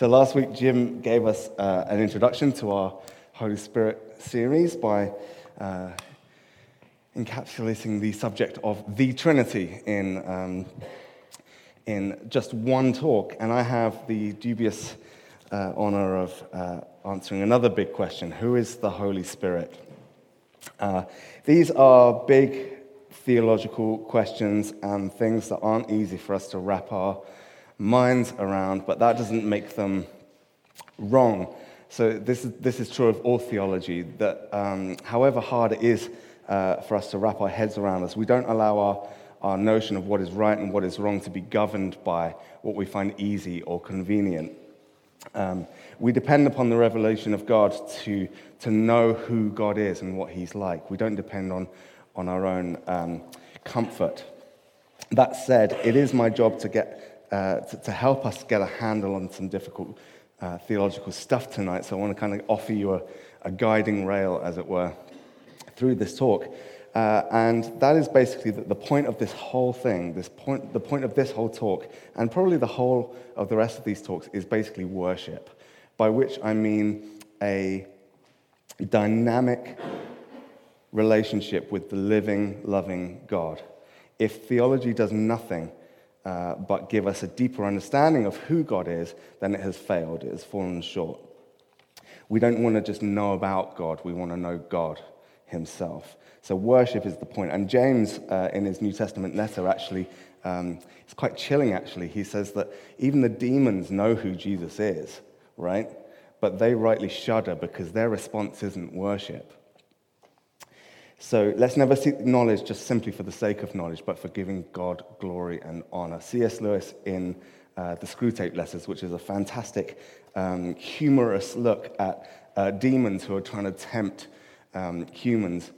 So last week, Jim gave us uh, an introduction to our Holy Spirit series by uh, encapsulating the subject of the Trinity in, um, in just one talk. And I have the dubious uh, honor of uh, answering another big question Who is the Holy Spirit? Uh, these are big theological questions and things that aren't easy for us to wrap our minds around, but that doesn't make them wrong. So, this is, this is true of all theology that um, however hard it is uh, for us to wrap our heads around this, we don't allow our, our notion of what is right and what is wrong to be governed by what we find easy or convenient. Um, we depend upon the revelation of God to, to know who God is and what He's like. We don't depend on, on our own um, comfort. That said, it is my job to, get, uh, to, to, help us get a handle on some difficult uh, theological stuff tonight. So I want to kind of offer you a, a guiding rail, as it were, through this talk. Uh, and that is basically the, the, point of this whole thing, this point, the point of this whole talk, and probably the whole of the rest of these talks, is basically worship, by which I mean a dynamic relationship with the living, loving God. If theology does nothing uh, but give us a deeper understanding of who God is, then it has failed, it has fallen short. We don't want to just know about God, we want to know God himself. So worship is the point. And James, uh, in his New Testament letter, actually, um, it's quite chilling actually. He says that even the demons know who Jesus is, right? But they rightly shudder because their response isn't worship. So let's never seek knowledge just simply for the sake of knowledge, but for giving God glory and honor. C.S. Lewis in uh, the Screwtape Letters, which is a fantastic, um, humorous look at uh, demons who are trying to tempt um, humans.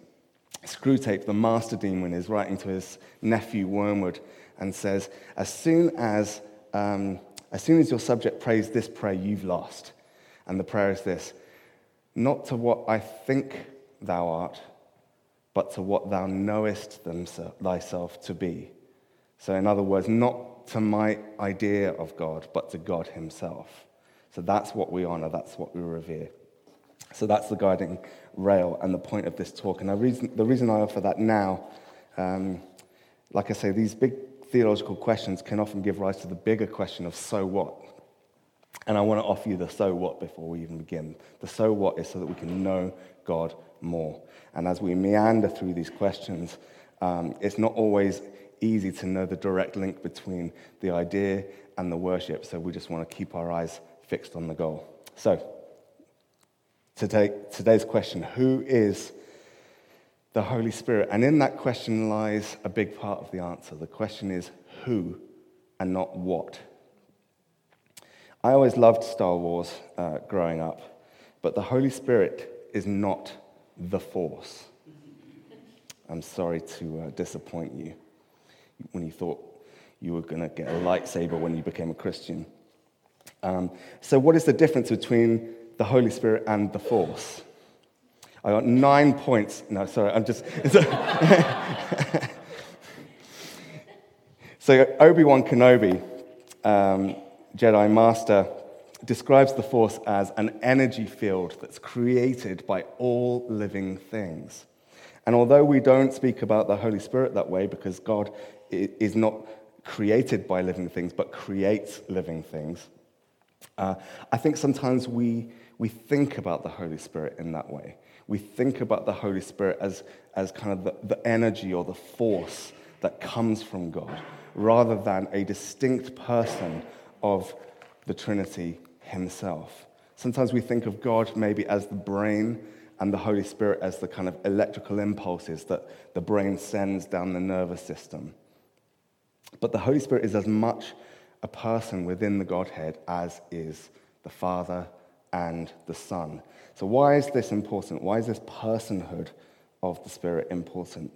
Screwtape, the master demon, is writing to his nephew Wormwood and says, As soon as, um, as soon as your subject prays this prayer, you've lost. And the prayer is this Not to what I think thou art, but to what thou knowest thyself to be. So, in other words, not to my idea of God, but to God Himself. So, that's what we honor, that's what we revere. So, that's the guiding rail and the point of this talk. And the reason, I offer that now, um, like I say, these big theological questions can often give rise to the bigger question of so what? And I want to offer you the so what before we even begin. The so what is so that we can know God more. And as we meander through these questions, um, it's not always easy to know the direct link between the idea and the worship. So we just want to keep our eyes fixed on the goal. So, today, today's question Who is the Holy Spirit? And in that question lies a big part of the answer. The question is who and not what. I always loved Star Wars uh, growing up, but the Holy Spirit is not the Force. I'm sorry to uh, disappoint you when you thought you were going to get a lightsaber when you became a Christian. Um, so, what is the difference between the Holy Spirit and the Force? I got nine points. No, sorry, I'm just. so, Obi Wan Kenobi, um, Jedi Master, describes the force as an energy field that's created by all living things. And although we don't speak about the Holy Spirit that way because God is not created by living things but creates living things, uh, I think sometimes we, we think about the Holy Spirit in that way. We think about the Holy Spirit as, as kind of the, the energy or the force that comes from God rather than a distinct person of the Trinity himself. Sometimes we think of God maybe as the brain and the Holy Spirit as the kind of electrical impulses that the brain sends down the nervous system. But the Holy Spirit is as much a person within the Godhead as is the Father and the Son. So, why is this important? Why is this personhood of the Spirit important?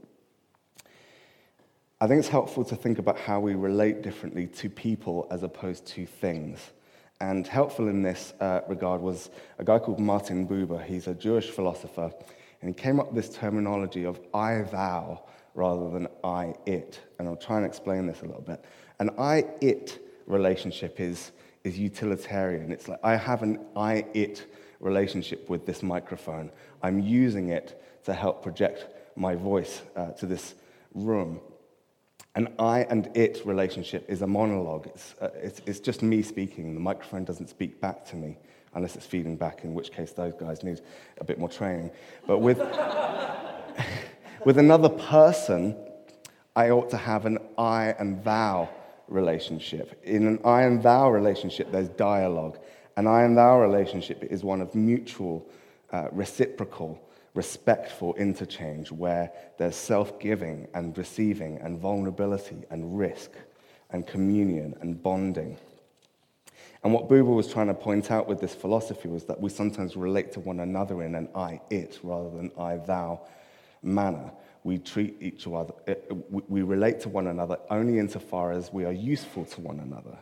I think it's helpful to think about how we relate differently to people as opposed to things. And helpful in this uh, regard was a guy called Martin Buber. He's a Jewish philosopher, and he came up with this terminology of I thou rather than I it. And I'll try and explain this a little bit. An I it relationship is, is utilitarian. It's like I have an I it relationship with this microphone. I'm using it to help project my voice uh, to this room. An I and it relationship is a monologue. It's, uh, it's, it's just me speaking. The microphone doesn't speak back to me unless it's feeding back, in which case those guys need a bit more training. But with, with another person, I ought to have an I and thou relationship. In an I and thou relationship, there's dialogue. An I and thou relationship is one of mutual, uh, reciprocal, respectful interchange where there's self giving and receiving and vulnerability and risk and communion and bonding. And what Buber was trying to point out with this philosophy was that we sometimes relate to one another in an I it rather than I thou manner. We treat each other, we relate to one another only insofar as we are useful to one another.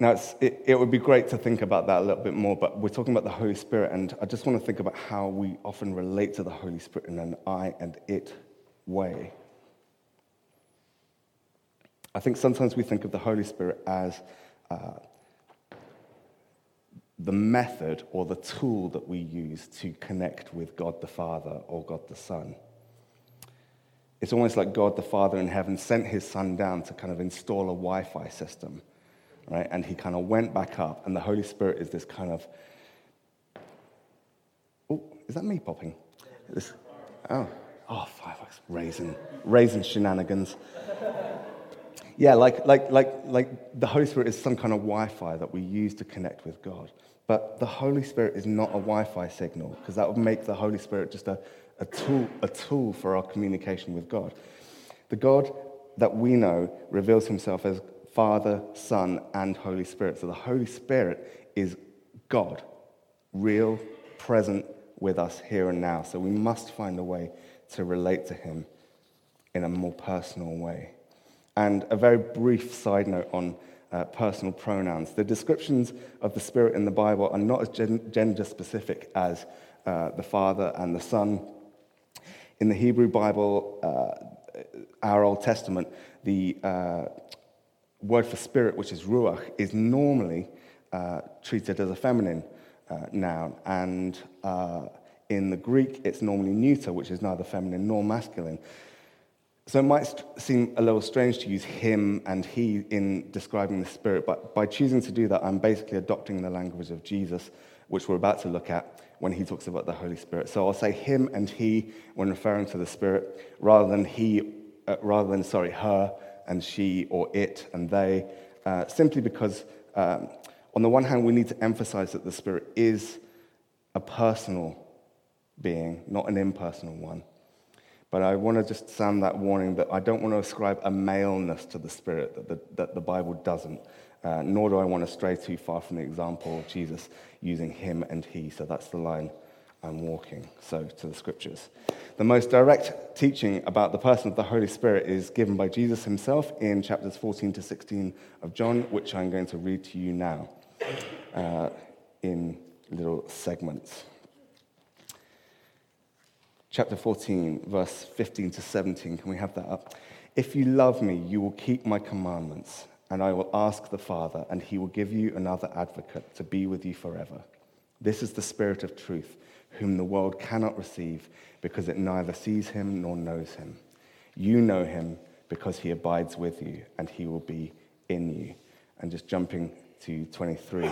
Now, it, it, would be great to think about that a little bit more, but we're talking about the Holy Spirit, and I just want to think about how we often relate to the Holy Spirit in an I and it way. I think sometimes we think of the Holy Spirit as uh, the method or the tool that we use to connect with God the Father or God the Son. It's almost like God the Father in heaven sent his Son down to kind of install a Wi Fi system right? And he kind of went back up, and the Holy Spirit is this kind of. Oh, is that me popping? This, oh, oh, fireworks, raisin, raisin shenanigans. Yeah, like, like, like, like the Holy Spirit is some kind of Wi Fi that we use to connect with God. But the Holy Spirit is not a Wi Fi signal, because that would make the Holy Spirit just a, a, tool, a tool for our communication with God. The God that we know reveals himself as Father, Son, and Holy Spirit. So the Holy Spirit is God, real, present with us here and now. So we must find a way to relate to him in a more personal way. And a very brief side note on uh, personal pronouns. The descriptions of the Spirit in the Bible are not as gen- gender specific as uh, the Father and the Son. In the Hebrew Bible, uh, our Old Testament, the uh, word for spirit, which is ruach, is normally uh, treated as a feminine uh, noun. And uh, in the Greek, it's normally neuter, which is neither feminine nor masculine. So it might st- seem a little strange to use him and he in describing the Spirit, but by choosing to do that, I'm basically adopting the language of Jesus, which we're about to look at when he talks about the Holy Spirit. So I'll say him and he when referring to the Spirit, rather than he, uh, rather than sorry, her and she or it and they, uh, simply because, um, on the one hand, we need to emphasize that the Spirit is a personal being, not an impersonal one. But I want to just sound that warning that I don't want to ascribe a maleness to the Spirit that the, that the Bible doesn't, uh, nor do I want to stray too far from the example of Jesus using him and he. So that's the line I'm walking. So to the scriptures. The most direct teaching about the person of the Holy Spirit is given by Jesus himself in chapters 14 to 16 of John, which I'm going to read to you now uh, in little segments. Chapter 14, verse 15 to 17. Can we have that up? If you love me, you will keep my commandments, and I will ask the Father, and he will give you another advocate to be with you forever. This is the Spirit of truth, whom the world cannot receive because it neither sees him nor knows him. You know him because he abides with you and he will be in you. And just jumping to 23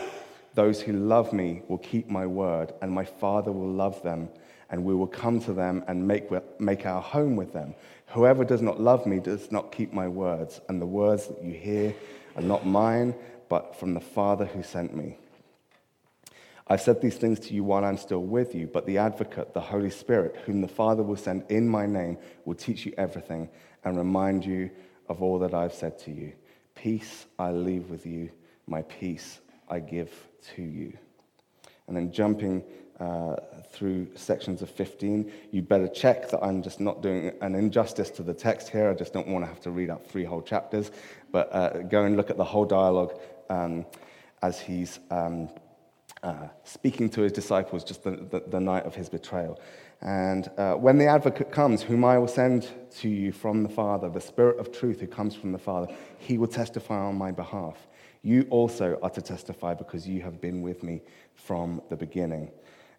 those who love me will keep my word, and my Father will love them, and we will come to them and make, make our home with them. Whoever does not love me does not keep my words, and the words that you hear are not mine, but from the Father who sent me. I've said these things to you while I'm still with you, but the advocate, the Holy Spirit, whom the Father will send in my name, will teach you everything and remind you of all that I've said to you. Peace I leave with you, my peace I give to you. And then jumping uh, through sections of 15, you better check that I'm just not doing an injustice to the text here. I just don't want to have to read out three whole chapters, but uh, go and look at the whole dialogue um, as he's. Um, uh, speaking to his disciples just the, the, the, night of his betrayal. And uh, when the advocate comes, whom I will send to you from the Father, the Spirit of truth who comes from the Father, he will testify on my behalf. You also are to testify because you have been with me from the beginning.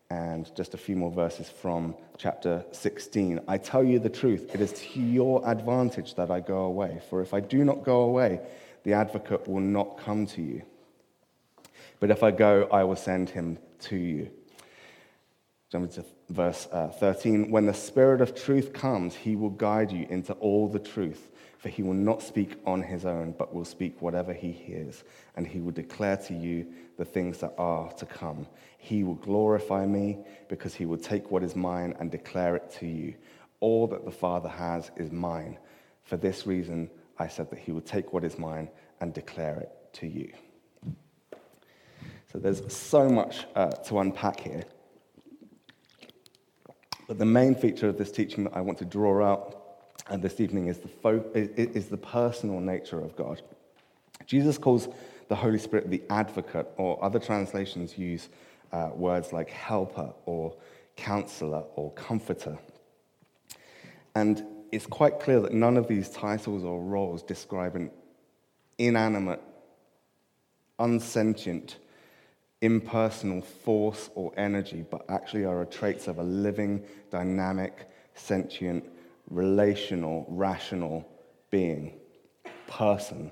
And just a few more verses from chapter 16. I tell you the truth, it is to your advantage that I go away. For if I do not go away, the advocate will not come to you. But if I go, I will send him to you. Jump to verse uh, 13. When the Spirit of truth comes, he will guide you into all the truth, for he will not speak on his own, but will speak whatever he hears, and he will declare to you the things that are to come. He will glorify me, because he will take what is mine and declare it to you. All that the Father has is mine. For this reason, I said that he would take what is mine and declare it to you. So there's so much uh, to unpack here. But the main feature of this teaching that I want to draw out uh, this evening is the, fo- is the personal nature of God. Jesus calls the Holy Spirit the advocate, or other translations use uh, words like helper or counselor or comforter. And it's quite clear that none of these titles or roles describe an inanimate, unsentient, impersonal force or energy, but actually are traits of a living, dynamic, sentient, relational, rational being, person.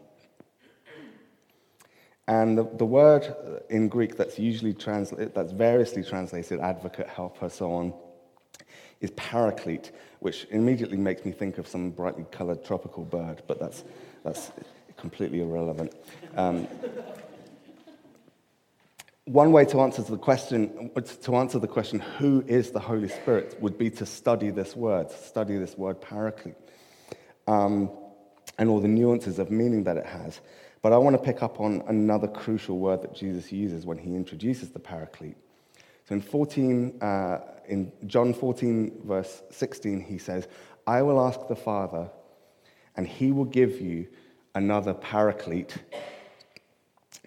And the, the word in Greek that's usually translated, that's variously translated advocate, helper, so on, is paraclete, which immediately makes me think of some brightly colored tropical bird, but that's, that's completely irrelevant. Um, one way to answer the question to answer the question who is the holy spirit would be to study this word study this word paraclete um, and all the nuances of meaning that it has. But i want to pick up on another crucial word that jesus uses when he introduces the paraclete. So in 14 uh, in john 14 verse 16 he says i will ask the father and he will give you another paraclete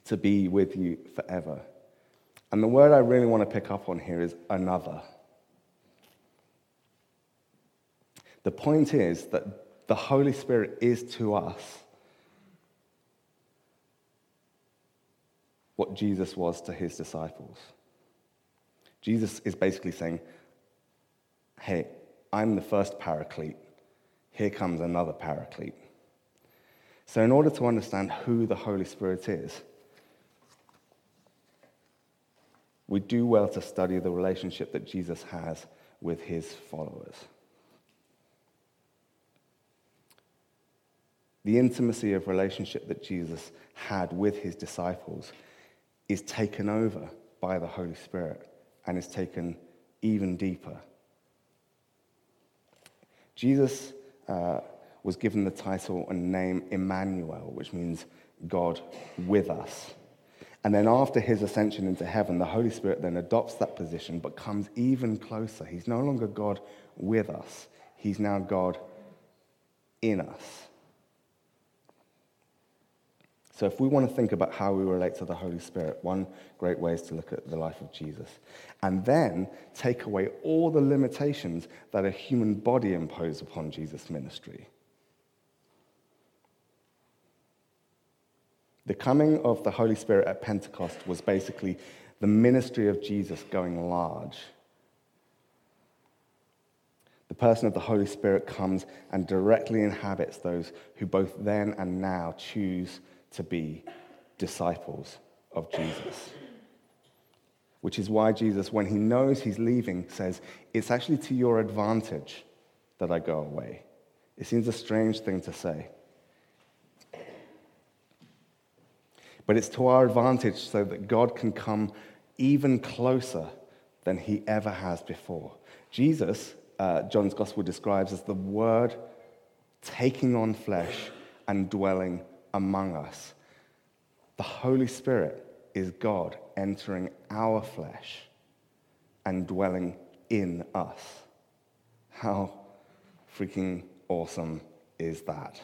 to be with you forever and the word I really want to pick up on here is another. The point is that the Holy Spirit is to us what Jesus was to his disciples. Jesus is basically saying, Hey, I'm the first paraclete. Here comes another paraclete. So, in order to understand who the Holy Spirit is, we do well to study the relationship that Jesus has with his followers. The intimacy of relationship that Jesus had with his disciples is taken over by the Holy Spirit and is taken even deeper. Jesus uh, was given the title and name Emmanuel, which means God with us. And then after his ascension into heaven, the Holy Spirit then adopts that position but comes even closer. He's no longer God with us, he's now God in us. So, if we want to think about how we relate to the Holy Spirit, one great way is to look at the life of Jesus. And then take away all the limitations that a human body imposed upon Jesus' ministry. The coming of the Holy Spirit at Pentecost was basically the ministry of Jesus going large. The person of the Holy Spirit comes and directly inhabits those who both then and now choose to be disciples of Jesus. Which is why Jesus, when he knows he's leaving, says, It's actually to your advantage that I go away. It seems a strange thing to say. But it's to our advantage so that God can come even closer than he ever has before. Jesus, uh, John's gospel describes as the Word taking on flesh and dwelling among us. The Holy Spirit is God entering our flesh and dwelling in us. How freaking awesome is that?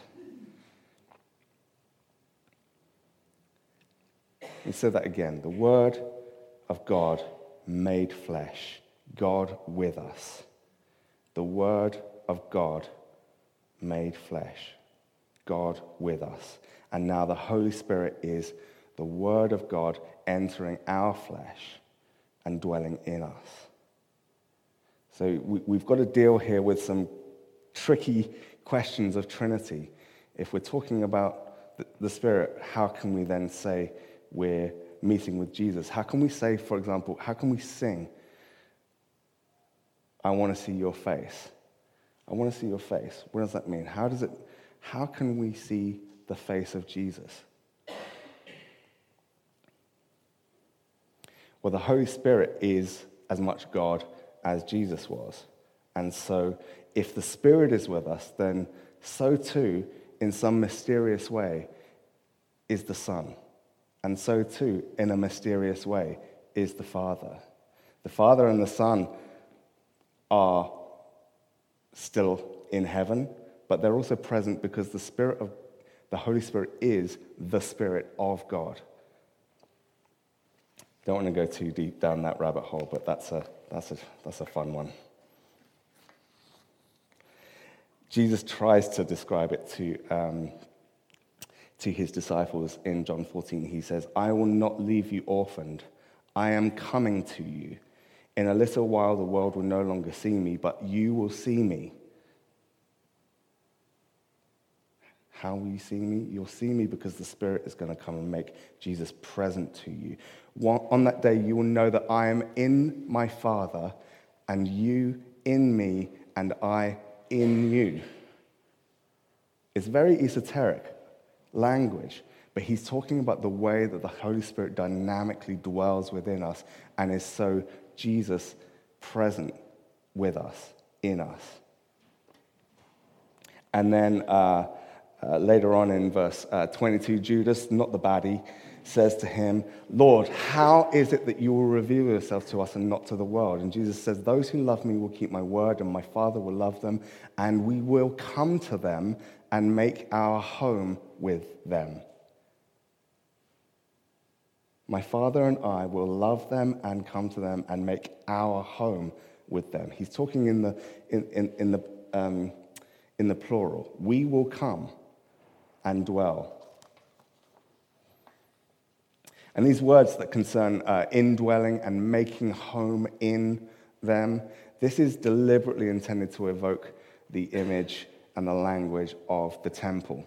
Me say that again. The Word of God made flesh, God with us. The Word of God made flesh, God with us. And now the Holy Spirit is the Word of God entering our flesh and dwelling in us. So we, have got to deal here with some tricky questions of Trinity. If we're talking about the Spirit, how can we then say we're meeting with Jesus? How can we say, for example, how can we sing, I want to see your face? I want to see your face. What does that mean? How does it how can we see the face of Jesus? Well, the Holy Spirit is as much God as Jesus was. And so, if the Spirit is with us, then so too, in some mysterious way, is the Son. And so too, in a mysterious way, is the Father. The Father and the Son are still in heaven, but they're also present because the Spirit of the Holy Spirit is the Spirit of God. Don't want to go too deep down that rabbit hole, but that's a, that's a, that's a fun one. Jesus tries to describe it to, um, to his disciples in John 14. He says, I will not leave you orphaned. I am coming to you. In a little while, the world will no longer see me, but you will see me. How will you see me? You'll see me because the Spirit is going to come and make Jesus present to you. On that day, you will know that I am in my Father, and you in me, and I in you. It's very esoteric language, but he's talking about the way that the Holy Spirit dynamically dwells within us and is so Jesus present with us, in us. And then uh, uh, later on in verse uh, 22, Judas, not the baddie, says to him, Lord, how is it that you will reveal yourself to us and not to the world? And Jesus says, Those who love me will keep my word, and my Father will love them, and we will come to them and make our home with them. My Father and I will love them and come to them and make our home with them. He's talking in the, in, in, in the, um, in the plural. We will come and dwell. And these words that concern uh, indwelling and making home in them, this is deliberately intended to evoke the image and the language of the temple.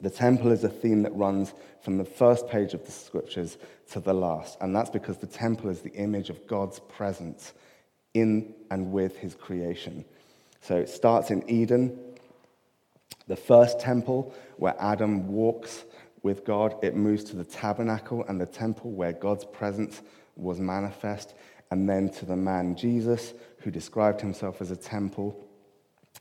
The temple is a theme that runs from the first page of the scriptures to the last, and that's because the temple is the image of God's presence in and with his creation. So it starts in Eden, the first temple, where Adam walks with God, it moves to the tabernacle and the temple, where God's presence was manifest, and then to the man Jesus, who described himself as a temple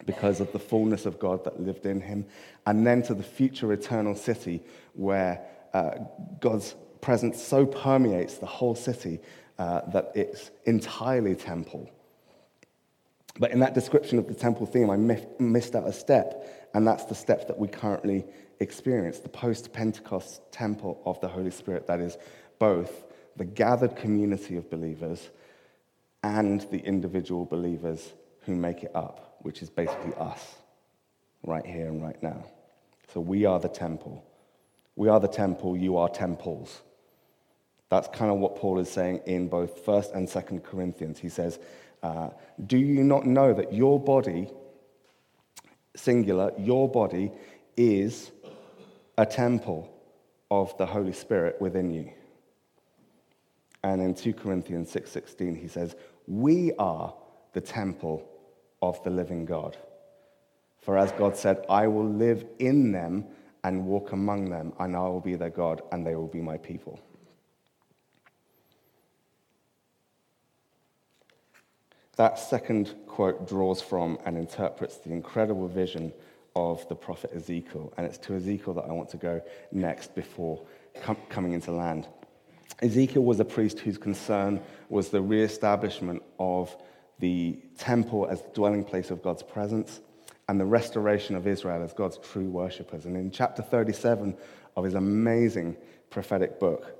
because of the fullness of God that lived in him, and then to the future eternal city, where uh, God's presence so permeates the whole city uh, that it's entirely temple. But in that description of the temple theme, I missed out a step and that's the step that we currently experience the post Pentecost temple of the Holy Spirit, that is both the gathered community of believers and the individual believers who make it up, which is basically us, right here and right now. So we are the temple. We are the temple, you are temples. That's kind of what Paul is saying in both 1st and 2nd Corinthians. He says, uh, Do you not know that your body singular, your body is a temple of the Holy Spirit within you. And in 2 Corinthians 6:16 he says, "We are the temple of the living God." For as God said, "I will live in them and walk among them, and I will be their God, and they will be my people." That second quote draws from and interprets the incredible vision of the prophet Ezekiel. And it's to Ezekiel that I want to go next before com- coming into land. Ezekiel was a priest whose concern was the re-establishment of the temple as the dwelling place of God's presence and the restoration of Israel as God's true worshippers. And in chapter 37 of his amazing prophetic book,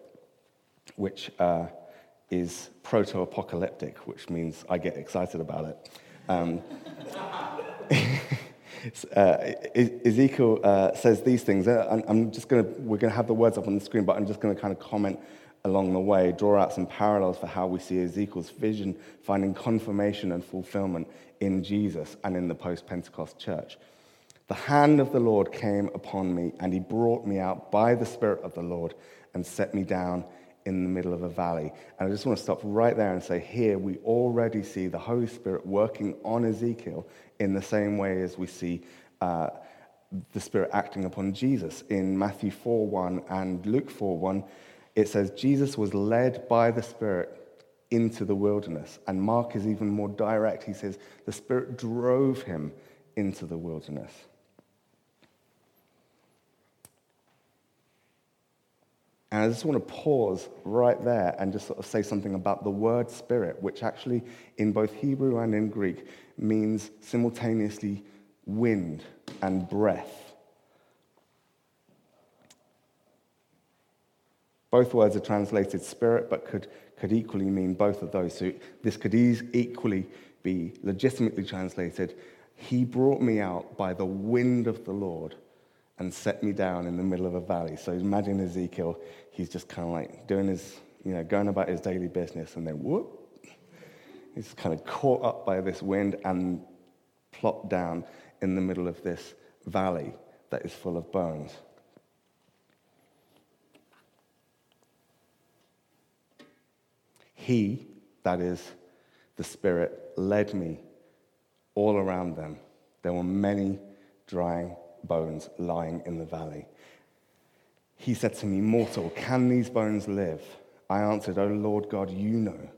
which uh, is proto apocalyptic, which means I get excited about it. Um, uh, Ezekiel uh, says these things. Uh, I'm just going to, we're going to have the words up on the screen, but I'm just going to kind of comment along the way, draw out some parallels for how we see Ezekiel's vision finding confirmation and fulfillment in Jesus and in the post Pentecost church. The hand of the Lord came upon me, and he brought me out by the Spirit of the Lord and set me down in the middle of a valley. And I just want to stop right there and say, here we already see the Holy Spirit working on Ezekiel in the same way as we see uh, the Spirit acting upon Jesus. In Matthew 4 1 and Luke 4 1, it says, Jesus was led by the Spirit into the wilderness. And Mark is even more direct. He says, the Spirit drove him into the wilderness. And I just want to pause right there and just sort of say something about the word spirit, which actually, in both Hebrew and in Greek, means simultaneously wind and breath. Both words are translated spirit, but could, could equally mean both of those. So this could equally be legitimately translated He brought me out by the wind of the Lord and set me down in the middle of a valley. So imagine Ezekiel, he's just kind of like doing his, you know, going about his daily business, and then whoop, he's kind of caught up by this wind and plopped down in the middle of this valley that is full of bones. He, that is, the Spirit, led me all around them. There were many drying bones lying in the valley. He said to me, Mortal, can these bones live? I answered, O Lord God, you know.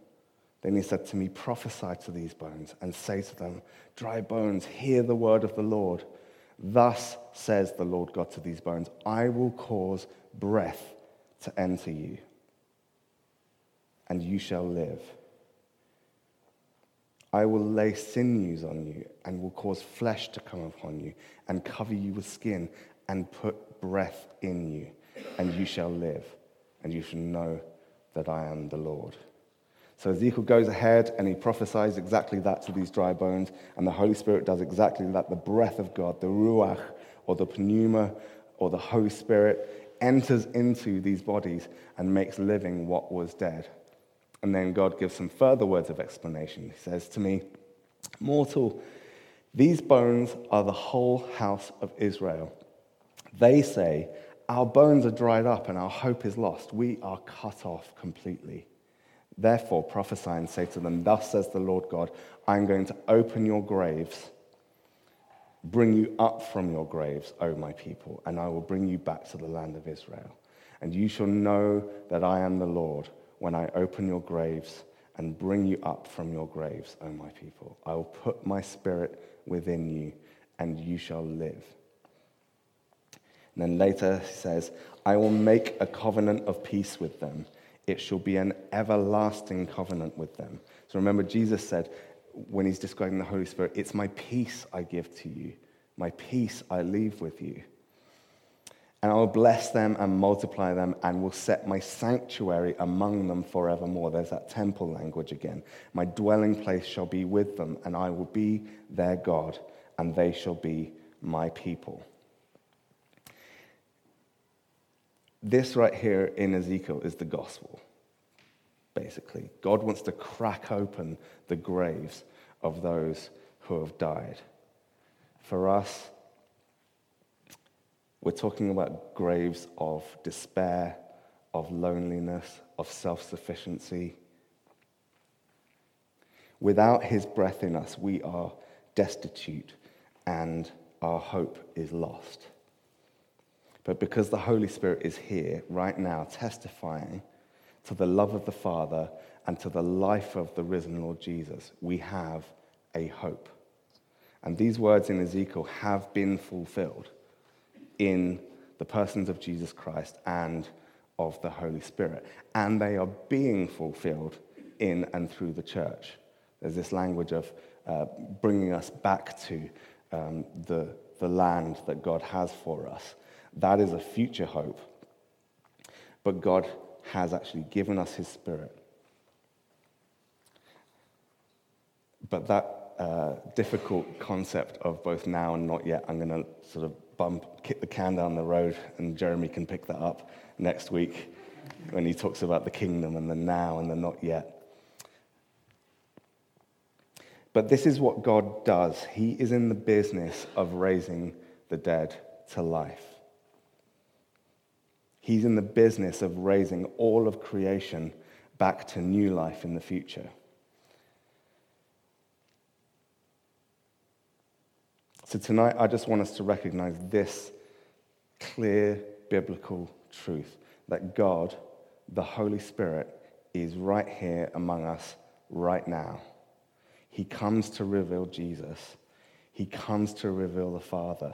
Then he said to me, Prophesy to these bones and say to them, Dry bones, hear the word of the Lord. Thus says the Lord God to these bones, I will cause breath to enter you, and you shall live. I will lay sinews on you and will cause flesh to come upon you and cover you with skin and put breath in you, and you shall live, and you shall know that I am the Lord. So Ezekiel goes ahead and he prophesies exactly that to these dry bones, and the Holy Spirit does exactly that. The breath of God, the Ruach, or the Pneuma, or the Holy Spirit, enters into these bodies and makes living what was dead. And then God gives some further words of explanation. He says to me, Mortal, these bones are the whole house of Israel. They say, Our bones are dried up and our hope is lost. We are cut off completely. Therefore, prophesy and say to them, Thus says the Lord God, I am going to open your graves, bring you up from your graves, O my people, and I will bring you back to the land of Israel. And you shall know that I am the Lord when I open your graves and bring you up from your graves, O my people. I will put my spirit within you, and you shall live. And then later he says, I will make a covenant of peace with them. It shall be an everlasting covenant with them. So remember, Jesus said, when he's describing the Holy Spirit, it's my peace I give to you, my peace I leave with you. And I will bless them and multiply them and will set my sanctuary among them forevermore. There's that temple language again. My dwelling place shall be with them, and I will be their God, and they shall be my people. This right here in Ezekiel is the gospel, basically. God wants to crack open the graves of those who have died. For us, we're talking about graves of despair, of loneliness, of self sufficiency. Without his breath in us, we are destitute and our hope is lost. But because the Holy Spirit is here right now, testifying to the love of the Father and to the life of the risen Lord Jesus, we have a hope. And these words in Ezekiel have been fulfilled in the persons of Jesus Christ and of the Holy Spirit. And they are being fulfilled in and through the church. There's this language of uh, bringing us back to um, the, the land that God has for us. That is a future hope. But God has actually given us His Spirit. but that uh, difficult concept of both now and not yet, I'm going to sort of bump, kick the can down the road, and Jeremy can pick that up next week when he talks about the kingdom and the now and the not yet. But this is what God does. He is in the business of raising the dead to life. He's in the business of raising all of creation back to new life in the future. So tonight, I just want us to recognize this clear biblical truth that God, the Holy Spirit, is right here among us right now. He comes to reveal Jesus, He comes to reveal the Father.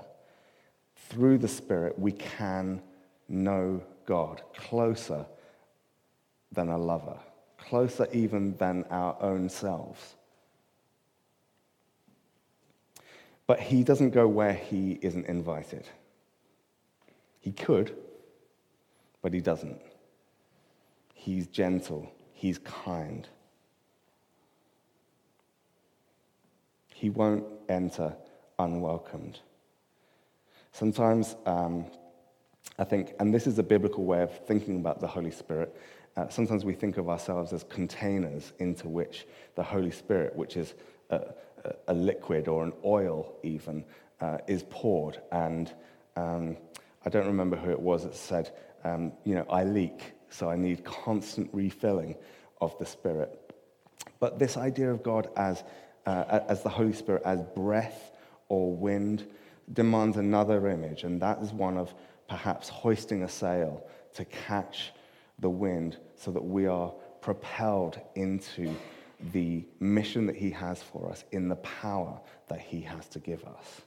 Through the Spirit, we can know God closer than a lover, closer even than our own selves. But he doesn't go where he isn't invited. He could, but he doesn't. He's gentle, he's kind. He won't enter unwelcomed. Sometimes um, I think, and this is a biblical way of thinking about the Holy Spirit. Uh, sometimes we think of ourselves as containers into which the Holy Spirit, which is a, a liquid or an oil even, uh, is poured. And um, I don't remember who it was that said, um, you know, I leak, so I need constant refilling of the Spirit. But this idea of God as, uh, as the Holy Spirit, as breath or wind, demands another image, and that is one of perhaps hoisting a sail to catch the wind so that we are propelled into the mission that He has for us in the power that He has to give us.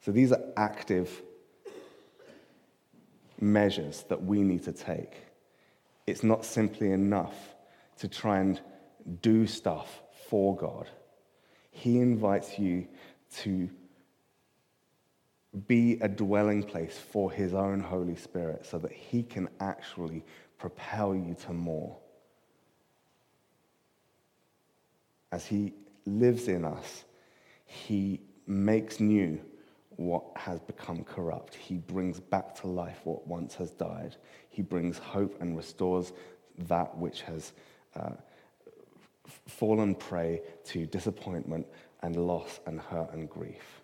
So these are active measures that we need to take. It's not simply enough to try and do stuff for God. He invites you to be a dwelling place for His own Holy Spirit so that He can actually propel you to more. As He lives in us, He makes new what has become corrupt. He brings back to life what once has died. He brings hope and restores that which has uh, fallen prey to disappointment and loss and hurt and grief.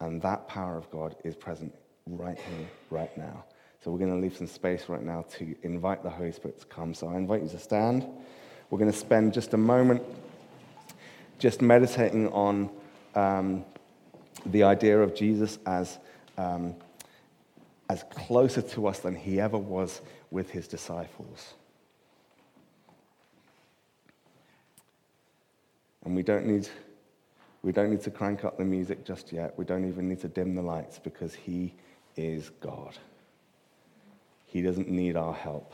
And that power of God is present right here, right now. So we're going to leave some space right now to invite the Holy Spirit to come. So I invite you to stand. We're going to spend just a moment just meditating on um, the idea of Jesus as, um, as closer to us than he ever was with his disciples. And we don't need we don't need to crank up the music just yet. We don't even need to dim the lights because He is God. He doesn't need our help.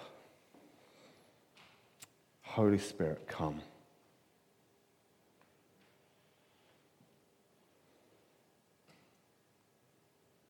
Holy Spirit, come.